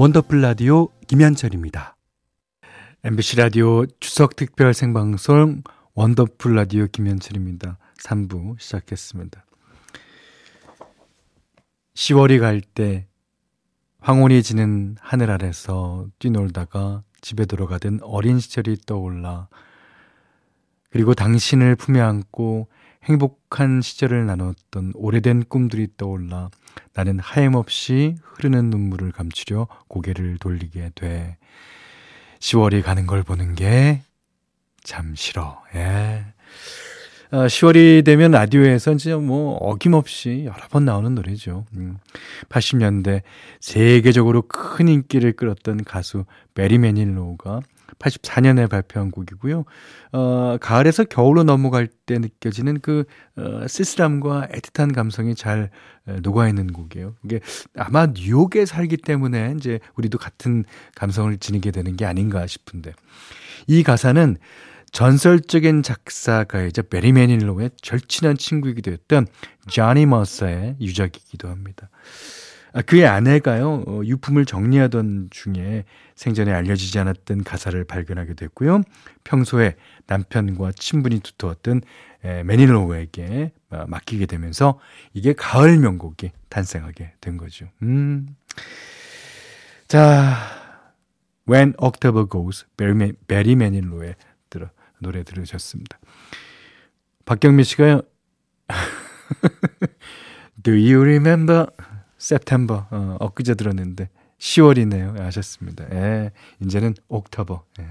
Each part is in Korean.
원더풀 라디오 김현철입니다. MBC 라디오 추석 특별 생방송 원더풀 라디오 김현철입니다. 3부 시작했습니다. 10월이 갈 때 황혼이 지는 하늘 아래서 뛰놀다가 집에 돌아가던 어린 시절이 떠올라 그리고 당신을 품에 안고 행복한 시절을 나눴던 오래된 꿈들이 떠올라 나는 하염없이 흐르는 눈물을 감추려 고개를 돌리게 돼. 10월이 가는 걸 보는 게 참 싫어. 예. 어, 10월이 되면 라디오에서 진짜 뭐 어김없이 여러 번 나오는 노래죠. 음, 80년대 세계적으로 큰 인기를 끌었던 가수 메리 매닐로우가 84년에 발표한 곡이고요. 어, 가을에서 겨울로 넘어갈 때 느껴지는 그 어, 쓸쓸함과 애틋한 감성이 잘 녹아 있는 곡이에요. 이게 아마 뉴욕에 살기 때문에 이제 우리도 같은 감성을 지니게 되는 게 아닌가 싶은데 이 가사는 전설적인 작사가이자 베리 매닐로의 절친한 친구이기도 했던 자니 머서의 유작이기도 합니다. 아, 그의 아내가요, 어, 유품을 정리하던 중에 생전에 알려지지 않았던 가사를 발견하게 됐고요. 평소에 남편과 친분이 두터웠던 에, 매닐로우에게 어, 맡기게 되면서 이게 가을 명곡이 탄생하게 된 거죠. 음. 자, When October Goes, 베리, 베리 매닐로의 들어, 노래 들으셨습니다. 박경미 씨가요, Do you remember September? 어, 엊그제 들었는데 10월이네요. 아셨습니다. 예, 이제는 October. 예.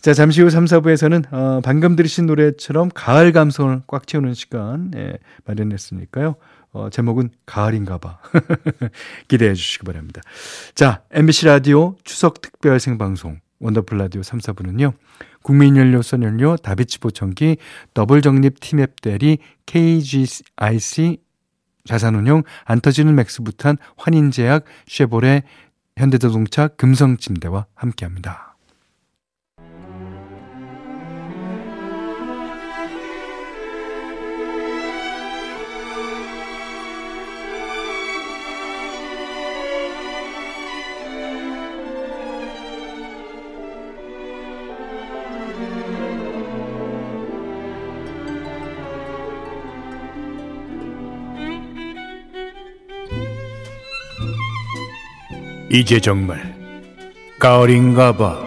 자, 잠시 후 3, 4부에서는 어, 방금 들으신 노래처럼 가을 감성을 꽉 채우는 시간 예, 마련했으니까요. 어, 제목은 가을인가 봐. 기대해 주시기 바랍니다. 자, MBC 라디오 추석 특별 생방송 원더풀 라디오 3, 4부는요. 국민연료, 선연료, 다비치 보청기, 더블 적립 티맵 대리, KGIC 자산운용, 안 터지는 맥스부탄, 환인제약, 쉐보레, 현대자동차, 금성침대와 함께합니다. 이제 정말 가을인가 봐.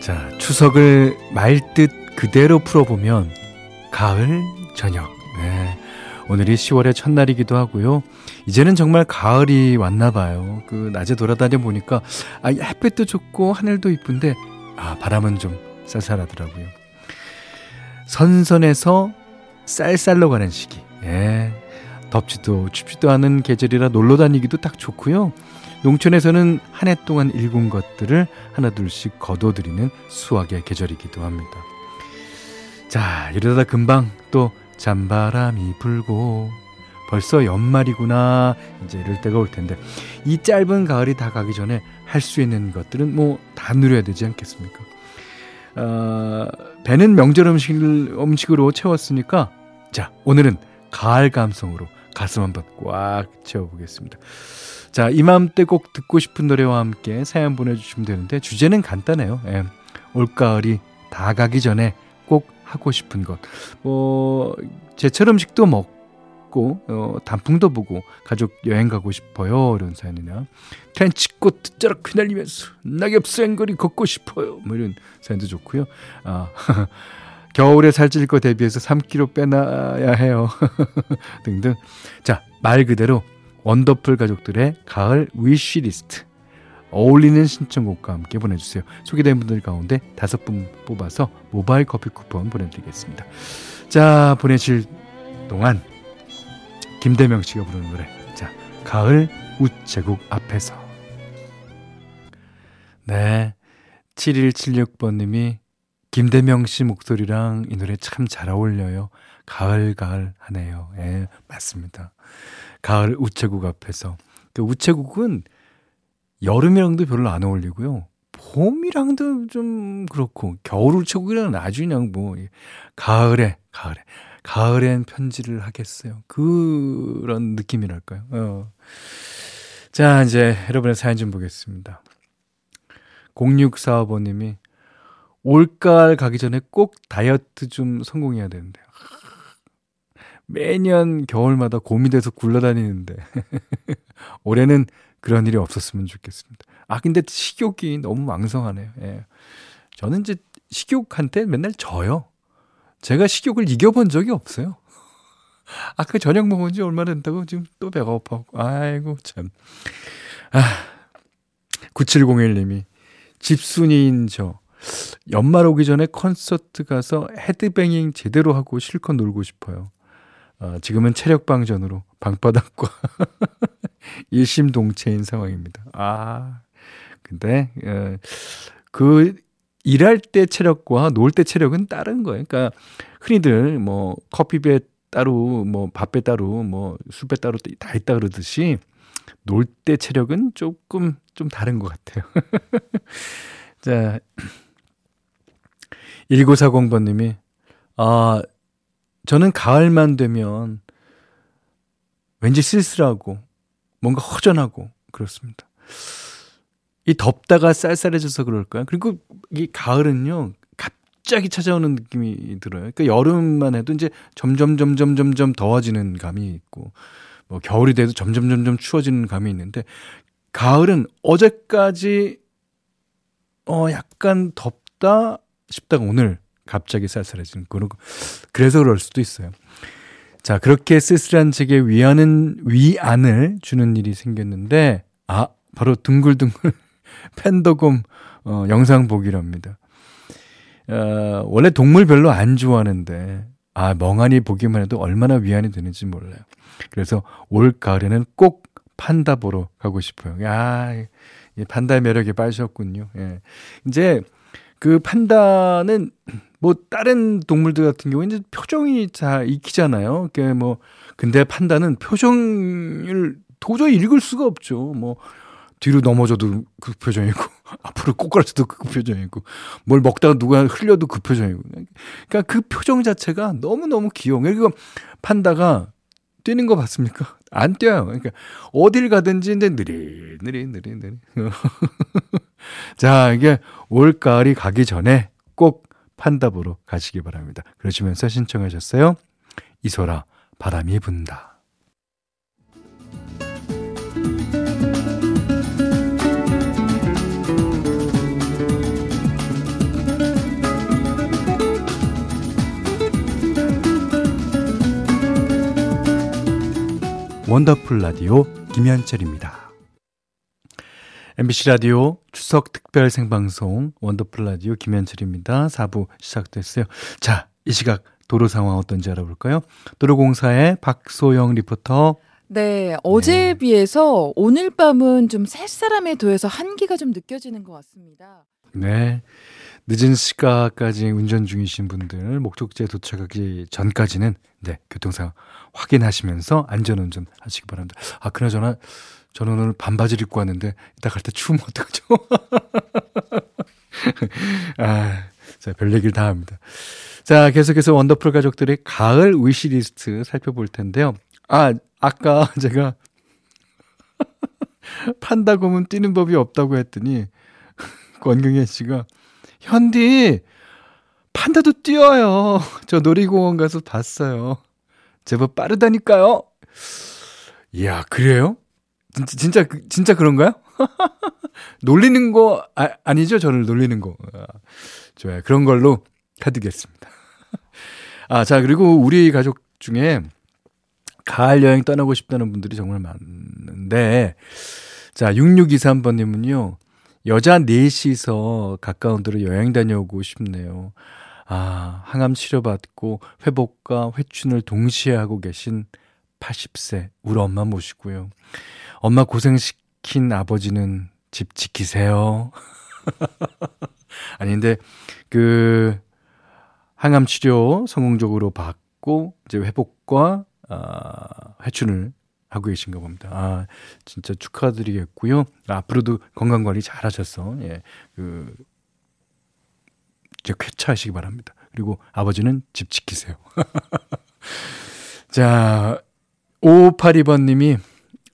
자, 추석을 말뜻 그대로 풀어보면 가을 저녁. 네. 오늘이 10월의 첫날이기도 하고요. 이제는 정말 가을이 왔나 봐요. 그 낮에 돌아다녀 보니까 아 햇빛도 좋고 하늘도 이쁜데 아 바람은 좀 쌀쌀하더라고요. 선선해서 쌀쌀로 가는 시기. 예. 덥지도 춥지도 않은 계절이라 놀러 다니기도 딱 좋고요. 농촌에서는 한 해 동안 일군 것들을 하나둘씩 거둬들이는 수확의 계절이기도 합니다. 자, 이러다 금방 또 잔바람이 불고 벌써 연말이구나 이제 이럴 때가 올 텐데 이 짧은 가을이 다 가기 전에 할 수 있는 것들은 뭐 다 누려야 되지 않겠습니까? 어, 배는 명절 음식 음식으로 채웠으니까 자 오늘은 가을 감성으로 가슴 한번 꽉 채워보겠습니다. 자 이맘때 꼭 듣고 싶은 노래와 함께 사연 보내주시면 되는데 주제는 간단해요. 예. 올가을이 다 가기 전에 꼭 하고 싶은 것. 뭐 제철 음식도 먹고 어, 단풍도 보고 가족 여행 가고 싶어요. 이런 사연이나 텐치꽃 듣자락 휘날리면서 낙엽 쌩거리 걷고 싶어요. 뭐 이런 사연도 좋고요. 아, 겨울에 살찔 거 대비해서 3kg 빼놔야 해요. 등등. 자, 말 그대로 원더풀 가족들의 가을 위시리스트. 어울리는 신청곡과 함께 보내주세요. 소개된 분들 가운데 다섯 분 뽑아서 모바일 커피 쿠폰 보내드리겠습니다. 자, 보내실 동안 김대명 씨가 부르는 노래. 자, 가을 우체국 앞에서. 네. 7176번님이 김대명 씨 목소리랑 이 노래 참 잘 어울려요. 가을, 가을 하네요. 예, 맞습니다. 가을 우체국 앞에서. 그 우체국은 여름이랑도 별로 안 어울리고요. 봄이랑도 좀 그렇고 겨울을 최고기는 아주 그냥 뭐 가을에 가을에 가을엔 편지를 하겠어요. 그런 느낌이랄까요. 어. 자 이제 여러분의 사연 좀 보겠습니다. 0645번님이 올가을 가기 전에 꼭 다이어트 좀 성공해야 되는데요. 매년 겨울마다 곰이 돼서 굴러다니는데 올해는 그런 일이 없었으면 좋겠습니다. 아 근데 식욕이 너무 왕성하네요. 예. 저는 이제 식욕한테 맨날 져요. 제가 식욕을 이겨본 적이 없어요. 아까 저녁 먹은 지 얼마 된다고 지금 또 배가 고파고. 아이고, 참. 아, 9701님이 집순이인 저. 연말 오기 전에 콘서트 가서 헤드뱅잉 제대로 하고 실컷 놀고 싶어요. 어, 지금은 체력방전으로 방바닥과 일심동체인 상황입니다. 아, 근데, 어, 그, 일할 때 체력과 놀 때 체력은 다른 거예요. 그러니까 흔히들 뭐 커피배 따로 뭐 밥배 따로 뭐 술배 따로 다 있다 그러듯이 놀 때 체력은 조금 좀 다른 것 같아요. 자, 1940번님이 아 저는 가을만 되면 왠지 쓸쓸하고 뭔가 허전하고 그렇습니다. 이 덥다가 쌀쌀해져서 그럴까요? 그리고 이 가을은요 갑자기 찾아오는 느낌이 들어요. 그러니까 여름만 해도 이제 점점 점점 점점 더워지는 감이 있고 뭐 겨울이 돼도 점점 점점 추워지는 감이 있는데 가을은 어제까지 어 약간 덥다 싶다가 오늘 갑자기 쌀쌀해지는 그런 거. 그래서 그럴 수도 있어요. 자, 그렇게 쓸쓸한 책에 위안은, 위안을 주는 일이 생겼는데, 아, 바로 둥글둥글 팬더곰, 어, 영상 보기랍니다. 어, 원래 동물 별로 안 좋아하는데, 아, 멍하니 보기만 해도 얼마나 위안이 되는지 몰라요. 그래서 올 가을에는 꼭 판다 보러 가고 싶어요. 야, 이 판다의 매력에 빠졌군요. 예. 이제 그 판다는 뭐 다른 동물들 같은 경우에 이제 표정이 잘 익히잖아요. 그게 뭐 근데 판다는 표정을 도저히 읽을 수가 없죠. 뭐 뒤로 넘어져도 그 표정이고 앞으로 꼬꾸라져도 그 표정이고 뭘 먹다가 누가 흘려도 그 표정이고 그러니까 그 표정 자체가 너무 너무 귀여워. 그리고 판다가 뛰는 거 봤습니까? 안 뛰어요. 그러니까 어딜 가든지 느리 느리. 자 이게 올 가을이 가기 전에 꼭 보러 가시기 바랍니다. 그러시면서 신청하셨어요. 이소라 바람이 분다. 원더풀 라디오 김현철입니다. MBC 라디오 추석 특별 생방송 원더풀 라디오 김현철입니다. 4부 시작됐어요. 자, 이 시각 도로 상황 어떤지 알아볼까요? 도로공사의 박소영 리포터. 네, 어제에 네. 비해서 오늘 밤은 좀 쌀쌀함에 더해서 한기가 좀 느껴지는 것 같습니다. 네. 늦은 시간까지 운전 중이신 분들 목적지에 도착하기 전까지는 네, 교통상황 확인하시면서 안전운전 하시기 바랍니다. 아, 그나저나 저는 오늘 반바지를 입고 왔는데 이따 갈 때 추우면 어떡하죠? 아, 자, 별 얘기를 다 합니다. 자, 계속해서 원더풀 가족들의 가을 위시리스트 살펴볼 텐데요. 아, 아까 제가 판다 곰은 뛰는 법이 없다고 했더니 권경혜 씨가 현디, 판다도 뛰어요. 저 놀이공원 가서 봤어요. 제법 빠르다니까요. 이야, 그래요? 진짜, 진짜, 진짜 그런가요? 놀리는 거, 아, 아니죠? 저를 놀리는 거. 아, 좋아요. 그런 걸로 가드겠습니다. 아, 자, 그리고 우리 가족 중에 가을 여행 떠나고 싶다는 분들이 정말 많은데, 자, 6623번 님은요, 여자 넷이서 가까운 데로 여행 다녀오고 싶네요. 아, 항암 치료받고 회복과 회춘을 동시에 하고 계신 80세 우리 엄마 모시고요. 엄마 고생시킨 아버지는 집 지키세요. 아닌데 그 항암 치료 성공적으로 받고 이제 회복과 아, 회춘을 하고 계신가 봅니다. 아, 진짜 축하드리겠고요. 앞으로도 건강 관리 잘 하셔서, 예, 그, 저 쾌차하시기 바랍니다. 그리고 아버지는 집 지키세요. 자, 5582번 님이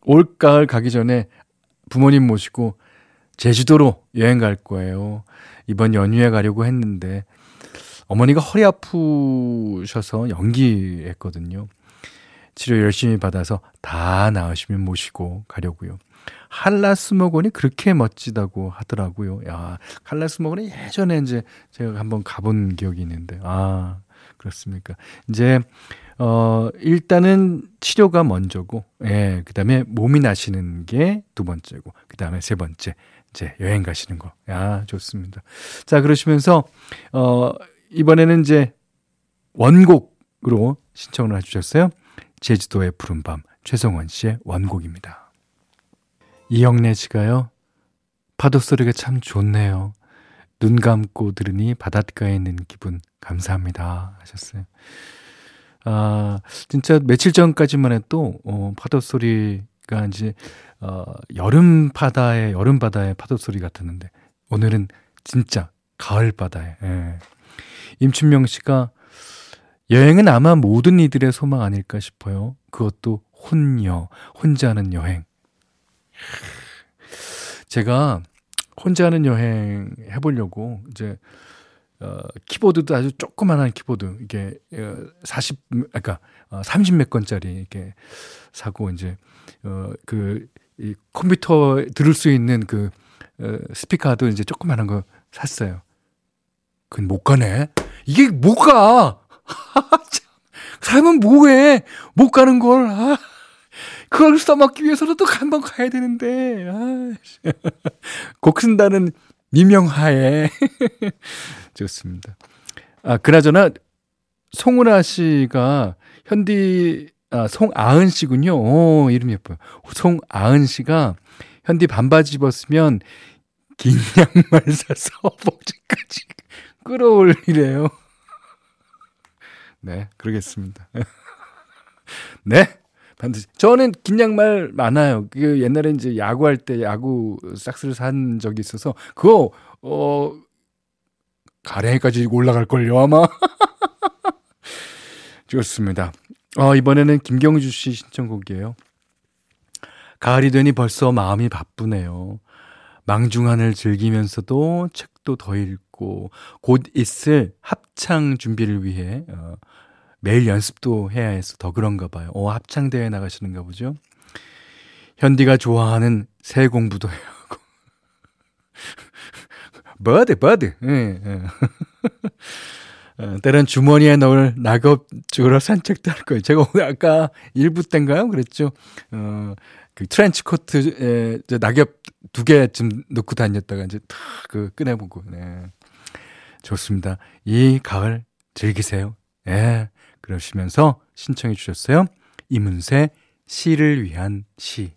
올가을 가기 전에 부모님 모시고 제주도로 여행 갈 거예요. 이번 연휴에 가려고 했는데 어머니가 허리 아프셔서 연기했거든요. 치료 열심히 받아서 다 나으시면 모시고 가려고요. 한라스모곤이 그렇게 멋지다고 하더라고요. 야, 한라스모곤이 예전에 이제 제가 한번 가본 기억이 있는데, 아, 그렇습니까. 이제, 어, 일단은 치료가 먼저고, 예, 그 다음에 몸이 나시는 게 두 번째고, 그 다음에 세 번째, 이제 여행 가시는 거. 야, 좋습니다. 자, 그러시면서, 어, 이번에는 이제 원곡으로 신청을 해주셨어요. 제주도의 푸른밤, 최성원 씨의 원곡입니다. 이영래 씨가요, 파도 소리가 참 좋네요. 눈 감고 들으니 바닷가에 있는 기분 감사합니다. 하셨어요. 아, 진짜 며칠 전까지만 해도, 어, 파도 소리가 이제, 어, 여름 바다의, 여름 바다의 파도 소리 같았는데, 오늘은 진짜 가을 바다에, 예. 임춘명 씨가 여행은 아마 모든 이들의 소망 아닐까 싶어요. 그것도 혼여, 혼자 하는 여행. 제가 혼자 하는 여행 해보려고 이제 어, 키보드도 아주 조그만한 키보드 이게 어, 40 아까 어, 30몇 건짜리 이렇게 사고 이제 어그 이 컴퓨터 들을 수 있는 그 어, 스피커도 이제 조그만한 거 샀어요. 그건 못 가네. 이게 못 가. 사람은 뭐해? 못 가는 걸. 아. 그걸 써먹기 위해서는 또한번 가야 되는데. 아. 곡 쓴다는 미명하에. 좋습니다. 아, 그나저나, 송은아 씨가 현디, 아, 송아은 씨군요. 오, 이름 예뻐요. 송아은 씨가 현디 반바지 입었으면 긴 양말 사서 복지까지 끌어올리래요. 네, 그러겠습니다. 네, 반드시. 저는 긴 양말 많아요. 그 옛날에 이제 야구할 때 야구 싹스를 산 적이 있어서 그거 어 가래까지 올라갈걸요 아마. 좋습니다. 어, 이번에는 김경주 씨 신청곡이에요. 가을이 되니 벌써 마음이 바쁘네요. 망중한을 즐기면서도 책도 더 읽고 곧 있을 합창 준비를 위해 어, 매일 연습도 해야 해서 더 그런가 봐요. 어, 합창 대회 나가시는가 보죠. 현디가 좋아하는 새 공부도 하고. 버드 버드. 예, 예. 어, 때론 주머니에 넣을 낙엽 주우러 산책도 할 거예요. 제가 오늘 아까 1부 때인가요? 그랬죠. 어, 그 트렌치 코트에 낙엽 두 개쯤 넣고 다녔다가 이제 탁 그 꺼내보고, 네. 좋습니다. 이 가을 즐기세요. 예. 네. 그러시면서 신청해 주셨어요. 이문세 시를 위한 시.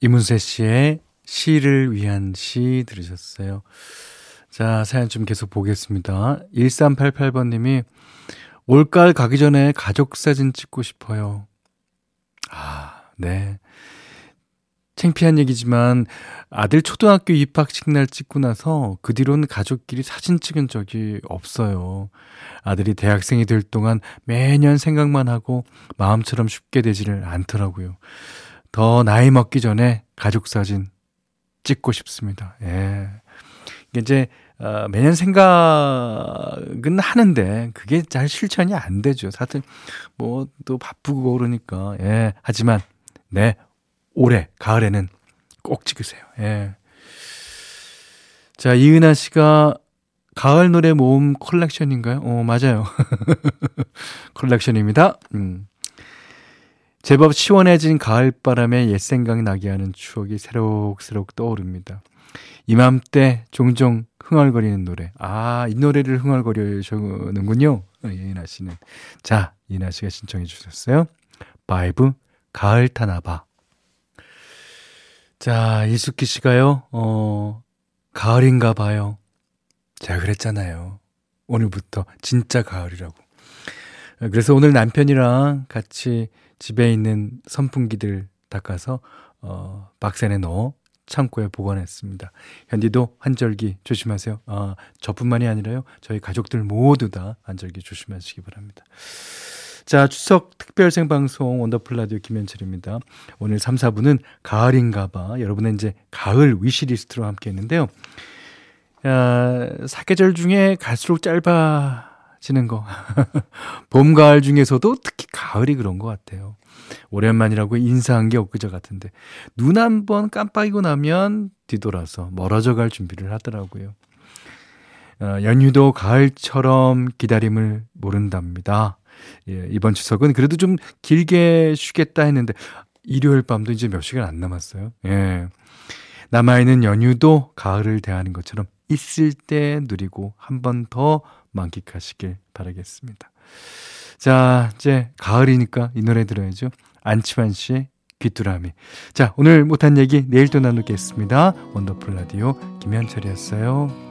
이문세 씨의 시를 위한 시 들으셨어요. 자, 사연 좀 계속 보겠습니다. 1388번님이 올가을 가기 전에 가족 사진 찍고 싶어요. 아, 네. 창피한 얘기지만 아들 초등학교 입학식 날 찍고 나서 그 뒤로는 가족끼리 사진 찍은 적이 없어요. 아들이 대학생이 될 동안 매년 생각만 하고 마음처럼 쉽게 되지를 않더라고요. 더 나이 먹기 전에 가족 사진 찍고 싶습니다. 예. 이제 어, 매년 생각은 하는데 그게 잘 실천이 안 되죠. 사실 뭐 또 바쁘고 그러니까 예. 하지만 네 올해 가을에는 꼭 찍으세요. 예. 자 이은아 씨가 가을 노래 모음 컬렉션인가요? 어 맞아요. 컬렉션입니다. 음. 제법 시원해진 가을바람에 옛 생각 나게 하는 추억이 새록새록 떠오릅니다. 이맘때 종종 흥얼거리는 노래. 아, 이 노래를 흥얼거리시는군요. 어, 예인아 씨는. 자, 이나 씨가 신청해 주셨어요. 바이브, 가을 타나봐. 자, 이숙기 씨가요, 어, 가을인가 봐요. 제가 그랬잖아요. 오늘부터 진짜 가을이라고. 그래서 오늘 남편이랑 같이 집에 있는 선풍기들 닦아서 어, 박스에 넣어 창고에 보관했습니다. 현디도 환절기 조심하세요. 아, 저뿐만이 아니라요. 저희 가족들 모두 다 환절기 조심하시기 바랍니다. 자, 추석 특별 생방송 원더풀 라디오 김현철입니다. 오늘 3, 4부는 가을인가 봐. 여러분의 이제 가을 위시리스트로 함께 했는데요. 야, 사계절 중에 갈수록 짧아 지는 거. 봄, 가을 중에서도 특히 가을이 그런 것 같아요. 오랜만이라고 인사한 게 엊그제 같은데 눈 한 번 깜빡이고 나면 뒤돌아서 멀어져 갈 준비를 하더라고요. 어, 연휴도 가을처럼 기다림을 모른답니다. 예, 이번 추석은 그래도 좀 길게 쉬겠다 했는데 일요일 밤도 이제 몇 시간 안 남았어요. 예. 남아있는 연휴도 가을을 대하는 것처럼 있을 때 누리고 한 번 더 만끽하시길 바라겠습니다. 자, 이제 가을이니까 이 노래 들어야죠. 안치환 씨의 귀뚜라미. 자, 오늘 못한 얘기 내일 또 나누겠습니다. 원더풀 라디오 김현철이었어요.